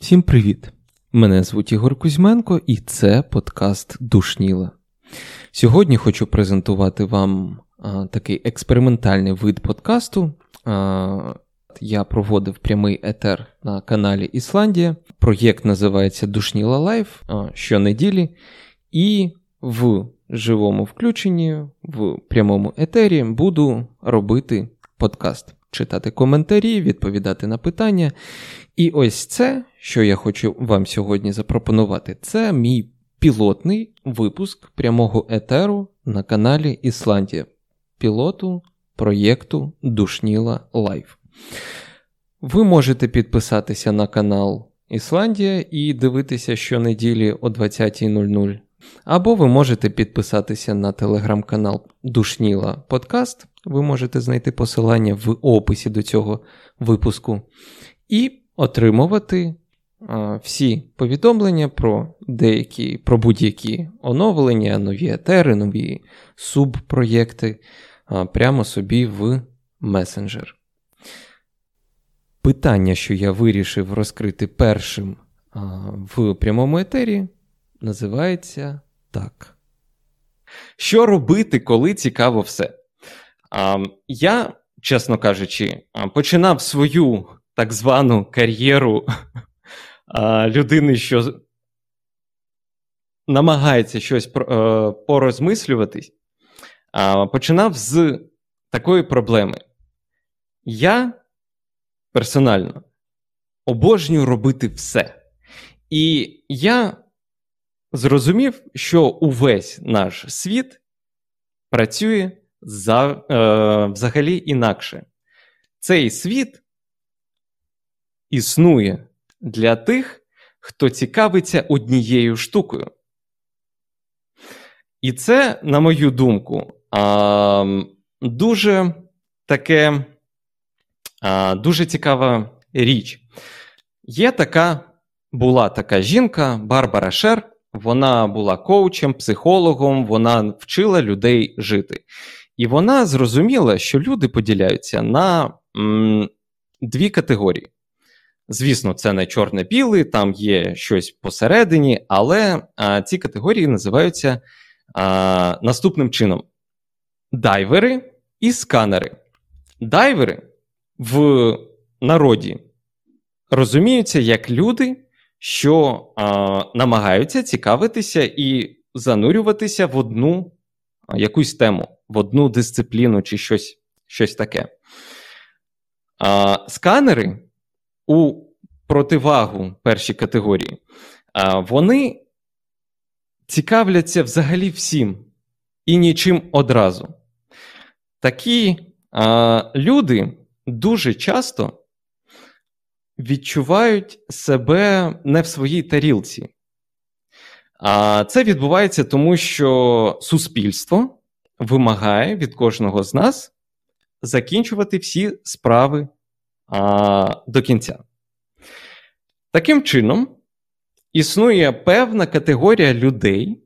Всім привіт! Мене звуть Ігор Кузьменко, і це подкаст Душніла. Сьогодні хочу презентувати вам а, такий експериментальний вид подкасту. А, я проводив прямий етер на каналі Ісландія. Проєкт називається Душніла Live щонеділі. І в живому включенні, в прямому етері буду робити подкаст, читати коментарі, відповідати на питання. І ось це, що я хочу вам сьогодні запропонувати, це мій пілотний випуск прямого етеру на каналі Ісландія, пілоту проєкту Душніла Live. Ви можете підписатися на канал Ісландія і дивитися щонеділі о 20.00. Або ви можете підписатися на телеграм-канал Душніла Подкаст. Ви можете знайти посилання в описі до цього випуску. І отримувати а, всі повідомлення про деякі, про будь-які оновлення, нові етери, нові субпроєкти а, прямо собі в месенджер. Питання, що я вирішив розкрити першим а, в прямому етері, називається так. Що робити, коли цікаво все? А, Я, чесно кажучи, починав свою так звану кар'єру а, людини, що намагається щось е, порозмислюватись, а, починав з такої проблеми. Я персонально обожнюю робити все. І я зрозумів, що увесь наш світ працює за, е, взагалі інакше. Цей світ існує для тих, хто цікавиться однією штукою. І це, на мою думку, дуже таке дуже цікава річ. Є така, була така жінка Барбара Шер. Вона була коучем, психологом, вона вчила людей жити. І вона зрозуміла, що люди поділяються на м, дві категорії. Звісно, це не чорне-білий, там є щось посередині, але а, ці категорії називаються а, наступним чином: дайвери і сканери. Дайвери в народі розуміються як люди, що а, намагаються цікавитися і занурюватися в одну а, якусь тему, в одну дисципліну чи щось щось таке. А, Сканери у противагу першій категорії, а, вони цікавляться взагалі всім і нічим одразу. Такі а, люди дуже часто відчувають себе не в своїй тарілці. А це відбувається тому, що суспільство вимагає від кожного з нас закінчувати всі справи а, до кінця. Таким чином, існує певна категорія людей,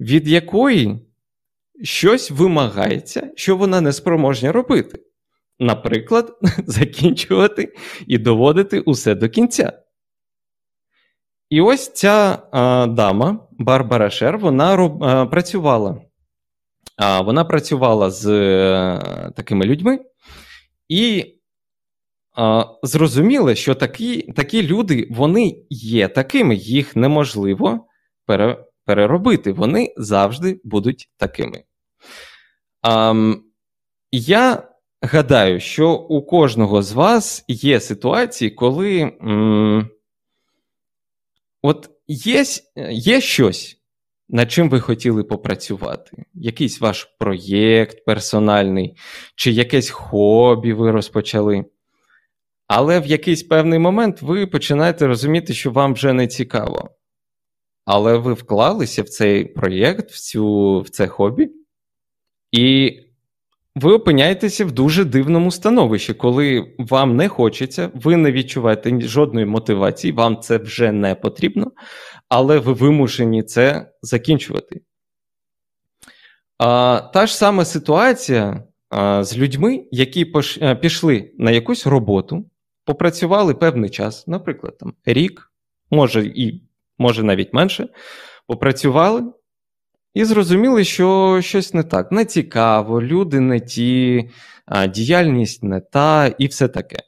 від якої щось вимагається, що вона не спроможня робити. Наприклад, закінчувати і доводити усе до кінця. І ось ця а, дама, Барбара Шер, вона роб, а, працювала. А, Вона працювала з а, е, такими людьми і а, зрозуміла, що такі такі люди вони є такими, їх неможливо пере, переробити. Вони завжди будуть такими. А, Я гадаю, що у кожного з вас є ситуації, коли м- от є, є щось, над чим ви хотіли попрацювати. Якийсь ваш проєкт персональний, чи якесь хобі ви розпочали. Але в якийсь певний момент ви починаєте розуміти, що вам вже не цікаво. Але ви вклалися в цей проєкт, в, в це хобі, і ви опиняєтеся в дуже дивному становищі, коли вам не хочеться, ви не відчуваєте жодної мотивації, вам це вже не потрібно, але ви вимушені це закінчувати. А, Та ж сама ситуація а, з людьми, які пош... Е, пішли на якусь роботу, попрацювали певний час, наприклад, там рік, може і може навіть менше, попрацювали і зрозуміли, що щось не так. Не цікаво, люди не ті, діяльність не та, і все таке.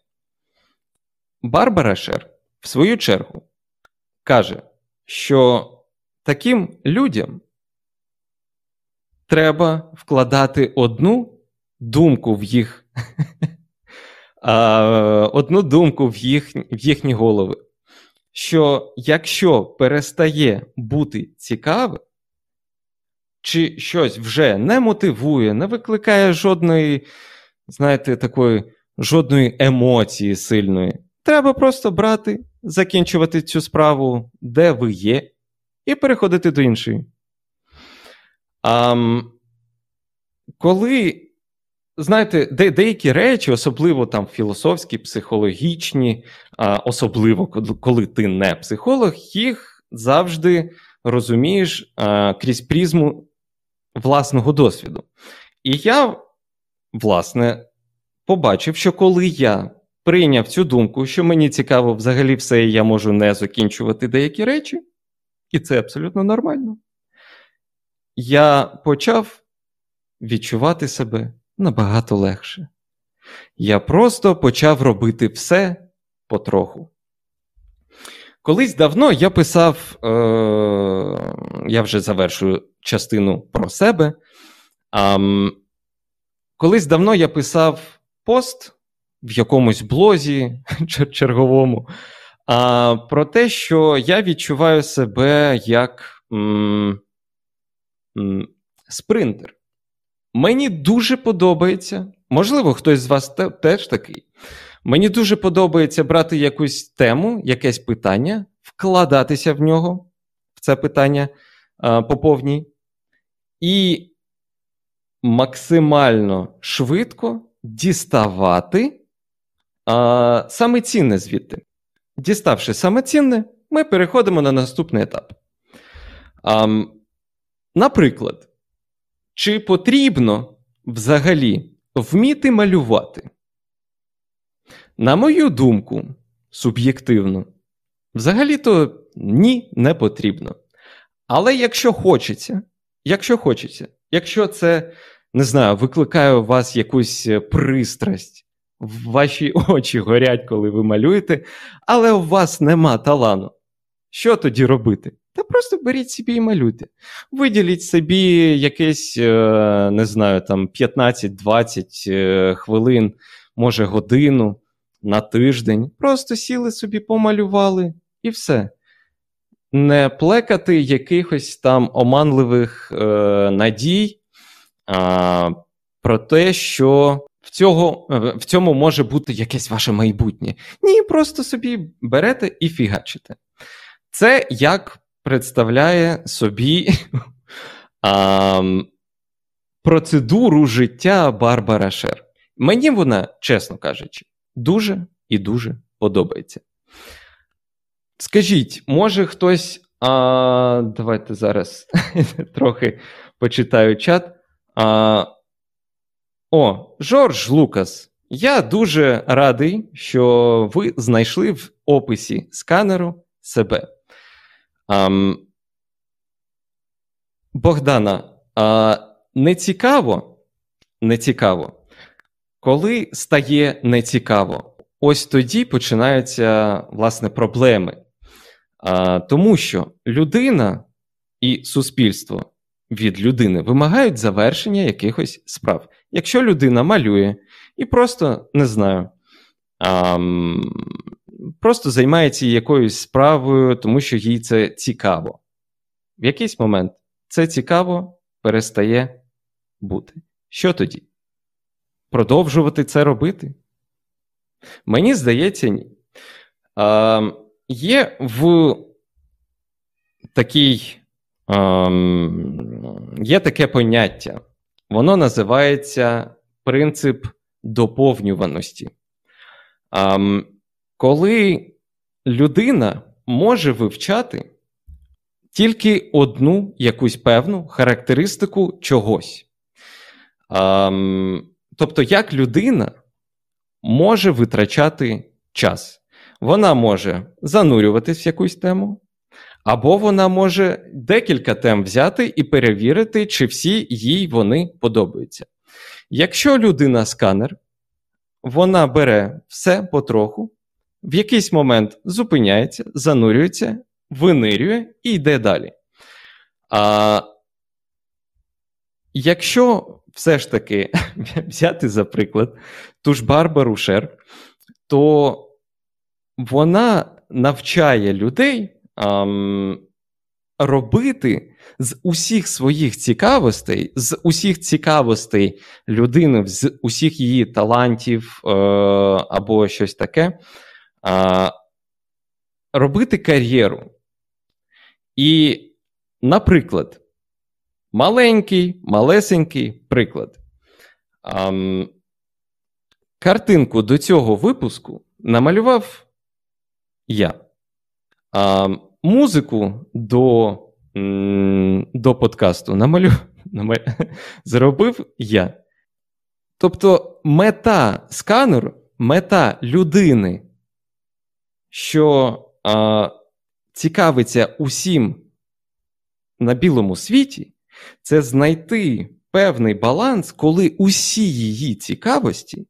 Барбара Шер, в свою чергу, каже, що таким людям треба вкладати одну думку в їх, одну думку в, їх, в їхні голови. Що якщо перестає бути цікаве, чи щось вже не мотивує, не викликає жодної, знаєте, такої жодної емоції сильної, треба просто брати, закінчувати цю справу, де ви є, і переходити до іншої. А, Коли, знаєте, де, деякі речі, особливо там філософські, психологічні, а, особливо коли ти не психолог, їх завжди розумієш а, крізь призму власного досвіду. І я, власне, побачив, що коли я прийняв цю думку, що мені цікаво взагалі все, і я можу не закінчувати деякі речі, і це абсолютно нормально. Я почав відчувати себе набагато легше. Я просто почав робити все потроху. Колись давно я писав, е, я вже завершую частину про себе. Е, колись давно я писав пост в якомусь блозі черговому а, про те, що я відчуваю себе як м, м, спринтер. Мені дуже подобається, можливо, хтось з вас те, теж такий. Мені дуже подобається брати якусь тему, якесь питання, вкладатися в нього, в це питання по повній, і максимально швидко діставати а, саме цінне звідти. Діставши саме цінне, ми переходимо на наступний етап. А, Наприклад, чи потрібно взагалі вміти малювати? На мою думку, суб'єктивно, взагалі-то ні, не потрібно. Але якщо хочеться, якщо хочеться, якщо це, не знаю, викликає у вас якусь пристрасть, ваші очі горять, коли ви малюєте, але у вас нема талану. Що тоді робити? Та просто беріть собі і малюйте. Виділіть собі якесь, е, не знаю, там 15-20 е, хвилин, може годину на тиждень. Просто сіли собі, помалювали і все. Не плекати якихось там оманливих е, надій а, про те, що в цього, в цьому може бути якесь ваше майбутнє. Ні, просто собі берете і фігачите. Це як представляє собі а, процедуру життя Барбара Шер. Мені вона, чесно кажучи, дуже і дуже подобається. Скажіть, може хтось. А, Давайте зараз трохи почитаю чат. А, О, Жорж Лукас. Я дуже радий, що ви знайшли в описі сканеру себе. А, Богдана, а, не цікаво, не цікаво, коли стає нецікаво, ось тоді починаються власне проблеми. А, Тому що людина і суспільство від людини вимагають завершення якихось справ. Якщо людина малює і просто не знаю, а, просто займається якоюсь справою, тому що їй це цікаво. В якийсь момент це цікаво перестає бути. Що тоді? Продовжувати це робити? Мені здається, ні. А, Є в такій, ем, є таке поняття, воно називається принцип доповнюваності. Ем, коли людина може вивчати тільки одну якусь певну характеристику чогось. Ем, Тобто, як людина може витрачати час? Вона може занурюватись в якусь тему, або вона може декілька тем взяти і перевірити, чи всі їй вони подобаються. Якщо людина сканер, вона бере все потроху, в якийсь момент зупиняється, занурюється, винирює і йде далі. А Якщо все ж таки взяти за приклад ту ж Барбару Шер, то вона навчає людей ам, робити з усіх своїх цікавостей, з усіх цікавостей людини, з усіх її талантів е, або щось таке, е, робити кар'єру. І, наприклад, маленький, малесенький приклад. Е, картинку до цього випуску намалював я. А, Музику до до подкасту намалю, намалю, зробив я. Тобто мета сканеру, мета людини, що а, цікавиться усім на білому світі, це знайти певний баланс, коли усі її цікавості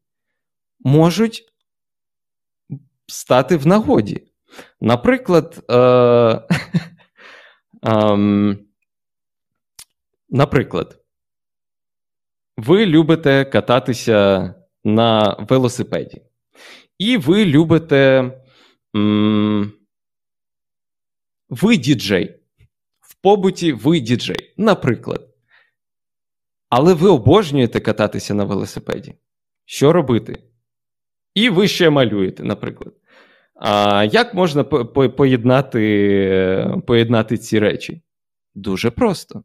можуть стати в нагоді. Наприклад, е, е, наприклад, ви любите кататися на велосипеді, і ви любите. Ви діджей. В побуті ви діджей, наприклад. Але ви обожнюєте кататися на велосипеді. Що робити? І ви ще малюєте, наприклад. А як можна поєднати поєднати ці речі? Дуже просто.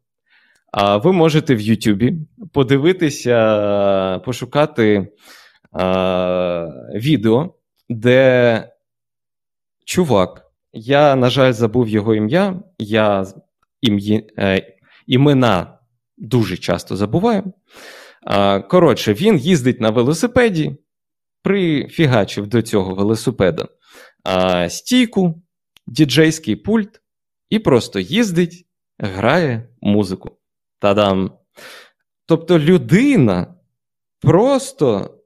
А Ви можете в Ютубі подивитися, пошукати а, відео, де чувак, я, на жаль, забув його ім'я. Я ім'ї, е, імена дуже часто забуваю. А, Коротше, він їздить на велосипеді, прифігачив до цього велосипеда а, стійку, діджейський пульт і просто їздить, грає музику. Та-дам! Тобто людина просто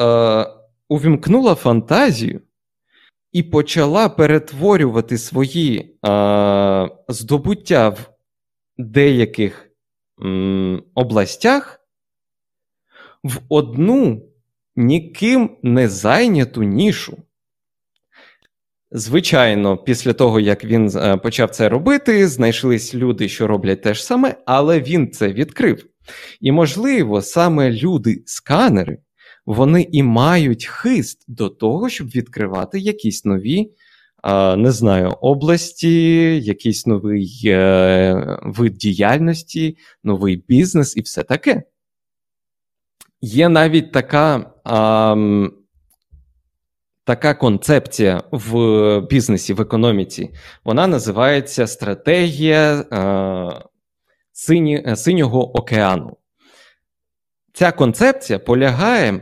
е, увімкнула фантазію і почала перетворювати свої е, здобуття в деяких м, областях в одну ніким не зайняту нішу. Звичайно, після того, як він е, почав це робити, знайшлись люди, що роблять те ж саме, але він це відкрив. І, можливо, саме люди-сканери вони і мають хист до того, щоб відкривати якісь нові, не знаю, області, якийсь новий е, вид діяльності, новий бізнес і все таке. Є навіть така. Така концепція в бізнесі, в економіці, вона називається стратегія е, сині, синього океану. Ця концепція полягає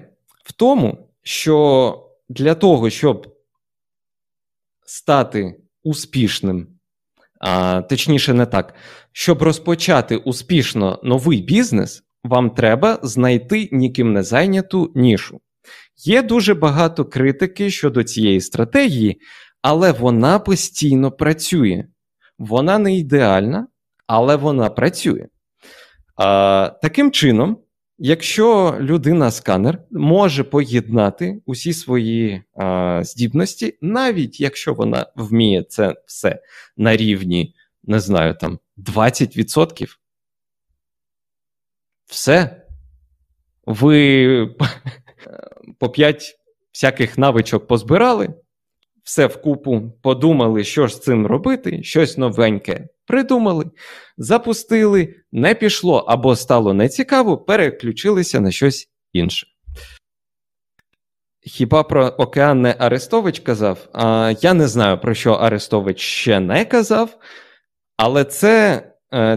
в тому, що для того, щоб стати успішним, а, точніше, не так, щоб розпочати успішно новий бізнес, вам треба знайти ніким не зайняту нішу. Є дуже багато критики щодо цієї стратегії, але вона постійно працює. Вона не ідеальна, але вона працює. А, Таким чином, якщо людина-сканер може поєднати усі свої а, здібності, навіть якщо вона вміє це все на рівні, не знаю, там 20%, все. Ви по 5 всяких навичок позбирали, все вкупу подумали, що ж з цим робити, щось новеньке придумали, запустили, не пішло або стало нецікаво, переключилися на щось інше. Хіба про океан не Арестович казав? А, Я не знаю, про що Арестович ще не казав, але це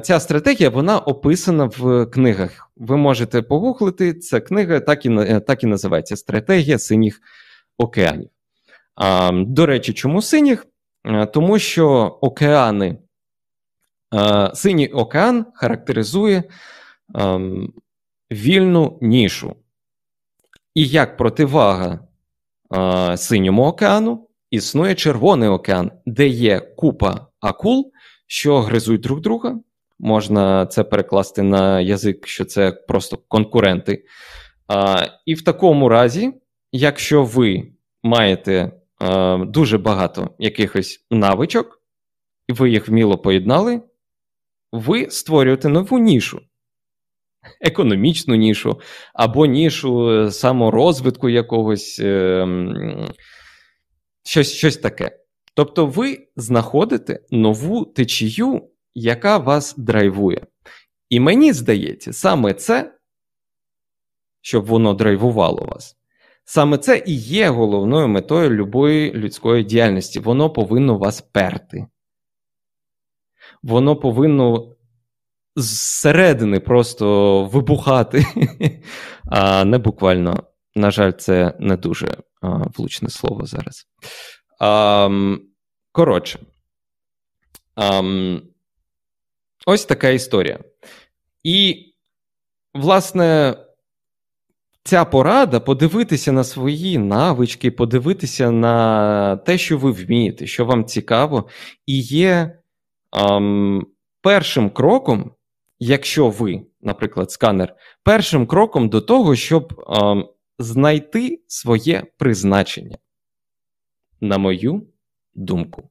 ця стратегія вона описана в книгах. Ви можете погуглити, ця книга так і так і називається Стратегія синіх океанів. До речі, чому синіх? Тому що океани, синій океан характеризує вільну нішу. І як противага синьому океану існує Червоний океан, де є купа акул, що гризуть друг друга. Можна це перекласти на язик, що це просто конкуренти. А, І в такому разі, якщо ви маєте а, дуже багато якихось навичок, і ви їх вміло поєднали, ви створюєте нову нішу. Економічну нішу, або нішу саморозвитку якогось, е, щось, щось таке. Тобто ви знаходите нову течію, яка вас драйвує. І мені здається, саме це, щоб воно драйвувало вас, саме це і є головною метою любої людської діяльності. Воно повинно вас перти. Воно повинно зсередини просто вибухати, а не буквально. На жаль, це не дуже влучне слово зараз. А, коротше, а, ось така історія. І, власне, ця порада подивитися на свої навички, подивитися на те, що ви вмієте, що вам цікаво, і є ам, першим кроком, якщо ви, наприклад, сканер, першим кроком до того, щоб ам, знайти своє призначення на мою думку.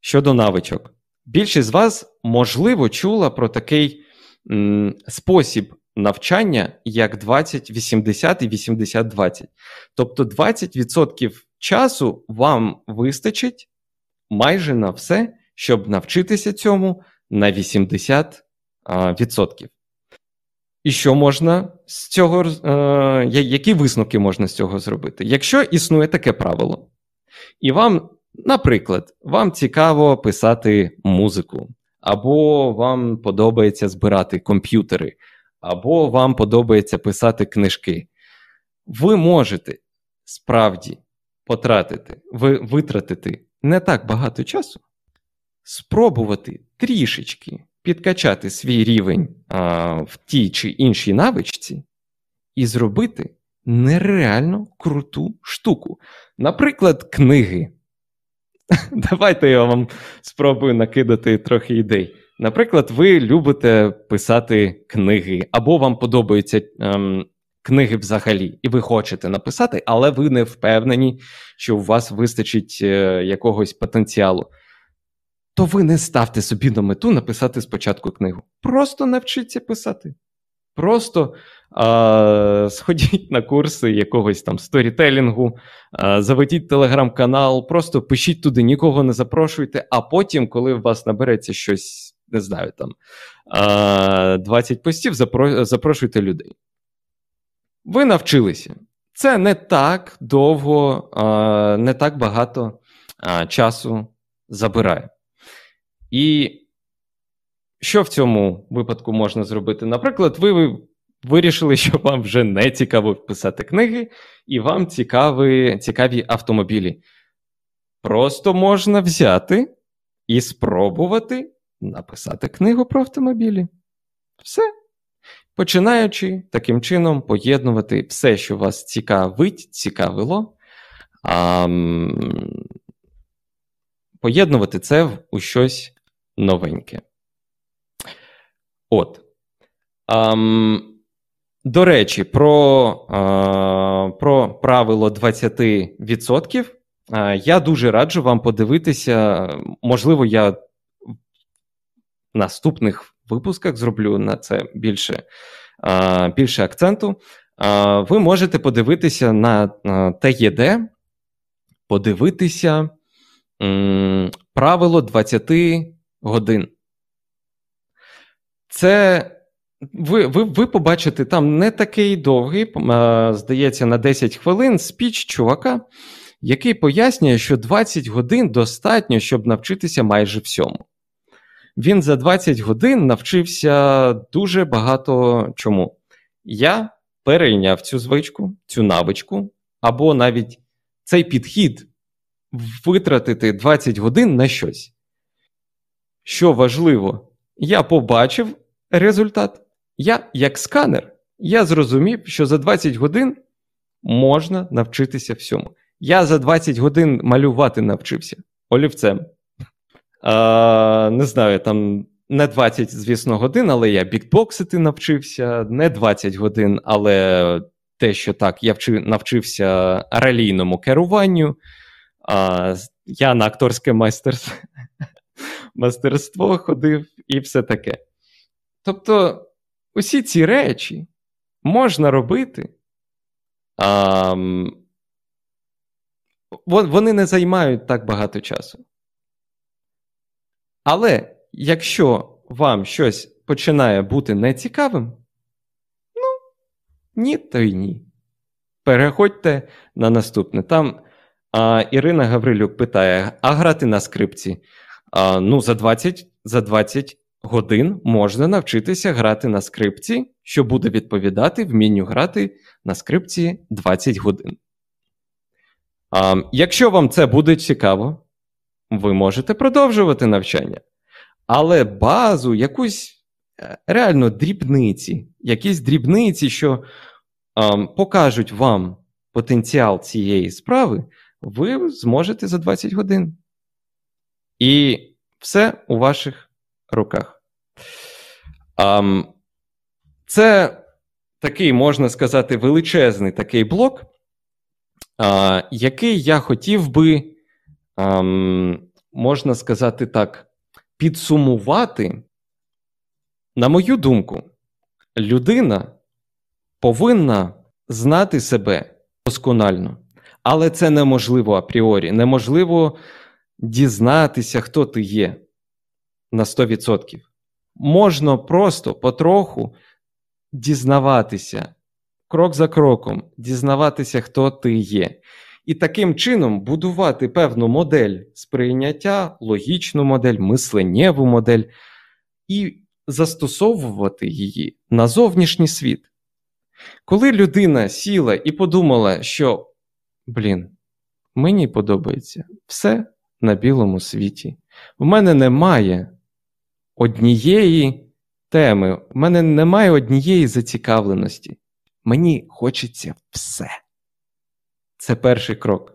Щодо навичок, більшість з вас, можливо, чула про такий м, спосіб навчання, як 20, 80 і 80-20. Тобто 20% часу вам вистачить майже на все, щоб навчитися цьому на 80%. І що можна з цього, е, які висновки можна з цього зробити? Якщо існує таке правило, і вам, наприклад, вам цікаво писати музику, або вам подобається збирати комп'ютери, або вам подобається писати книжки, ви можете справді потратити, ви витратити не так багато часу, спробувати трішечки підкачати свій рівень а, в тій чи іншій навичці і зробити нереально круту штуку. Наприклад, книги. Давайте я вам спробую накидати трохи ідей. Наприклад, ви любите писати книги, або вам подобаються ем, книги взагалі, і ви хочете написати, але ви не впевнені, що у вас вистачить е, якогось потенціалу то ви не ставте собі на мету написати спочатку книгу. Просто навчіться писати. Просто а, сходіть на курси якогось там сторітелінгу, а, заведіть телеграм-канал, просто пишіть туди, нікого не запрошуйте, а потім, коли у вас набереться щось, не знаю, там а, 20 постів, запро, запрошуйте людей. Ви навчилися. Це не так довго, а, не так багато а, часу забирає. І що в цьому випадку можна зробити? Наприклад, ви вирішили, що вам вже не цікаво писати книги, і вам цікаві, цікаві автомобілі. Просто можна взяти і спробувати написати книгу про автомобілі. Все. Починаючи таким чином поєднувати все, що вас цікавить, цікавило. А, Поєднувати це у щось новеньке. От. Um, до речі, про uh, про правило 20%. Uh, я дуже раджу вам подивитися. Можливо, я в наступних випусках зроблю на це більше uh, більше акценту. Ви можете подивитися на ТЄД, подивитися м, правило 20 годин. Це ви ви, ви побачите там не такий довгий, здається, на 10 хвилин спіч чувака, який пояснює, що 20 годин достатньо, щоб навчитися майже всьому. він за 20 годин навчився дуже багато чому. Я перейняв цю звичку, цю навичку, або навіть цей підхід витратити 20 годин на щось. Що важливо, я побачив результат. Я, як сканер, я зрозумів, що за 20 годин можна навчитися всьому. Я за 20 годин малювати навчився олівцем. А, Не знаю, там не 20, звісно, годин, але я бікбоксити навчився, не 20 годин, але те, що так, я вчив, навчився ралійному керуванню. А, Я на акторське майстерство, мастерство ходив і все таке. Тобто, усі ці речі можна робити. А, Вони не займають так багато часу. Але якщо вам щось починає бути нецікавим, ну, ні, то й ні. Переходьте на наступне. Там а, Ірина Гаврилюк питає: а грати на скрипці? А, Ну, за 20 за 20 годин можна навчитися грати на скрипці, що буде відповідати вмінню грати на скрипці 20 годин. А, Якщо вам це буде цікаво, ви можете продовжувати навчання. Але базу, якусь е, реально дрібниці, якісь дрібниці, що а, покажуть вам потенціал цієї справи, ви зможете за 20 годин. І все у ваших руках. А, це такий, можна сказати, величезний такий блок, а, який я хотів би, а, можна сказати так, підсумувати, на мою думку, людина повинна знати себе досконально. Але це неможливо апріорі. Неможливо дізнатися, хто ти є на 100%. Можна просто потроху дізнаватися, крок за кроком, дізнаватися, хто ти є. І таким чином будувати певну модель сприйняття, логічну модель, мисленнєву модель, і застосовувати її на зовнішній світ. Коли людина сіла і подумала, що блін, мені подобається все на білому світі. В мене немає однієї теми, в мене немає однієї зацікавленості. Мені хочеться все. Це перший крок.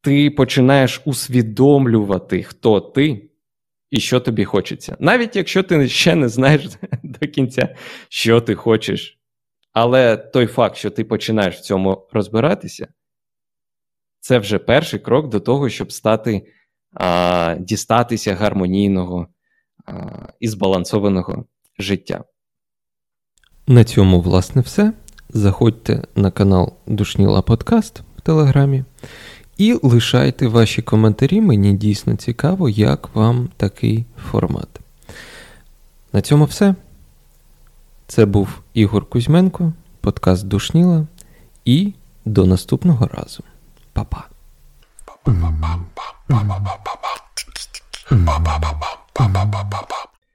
Ти починаєш усвідомлювати, хто ти і що тобі хочеться. Навіть якщо ти ще не знаєш до кінця, що ти хочеш. Але той факт, що ти починаєш в цьому розбиратися, це вже перший крок до того, щоб стати, а, дістатися гармонійного а, і збалансованого життя. На цьому, власне, все. Заходьте на канал Душніла Подкаст в Телеграмі і лишайте ваші коментарі. Мені дійсно цікаво, як вам такий формат. На цьому все. Це був Ігор Кузьменко, подкаст Душніла. І до наступного разу. Pa, pa. Mm. Mm. Mm. Mm. Mm. Mm.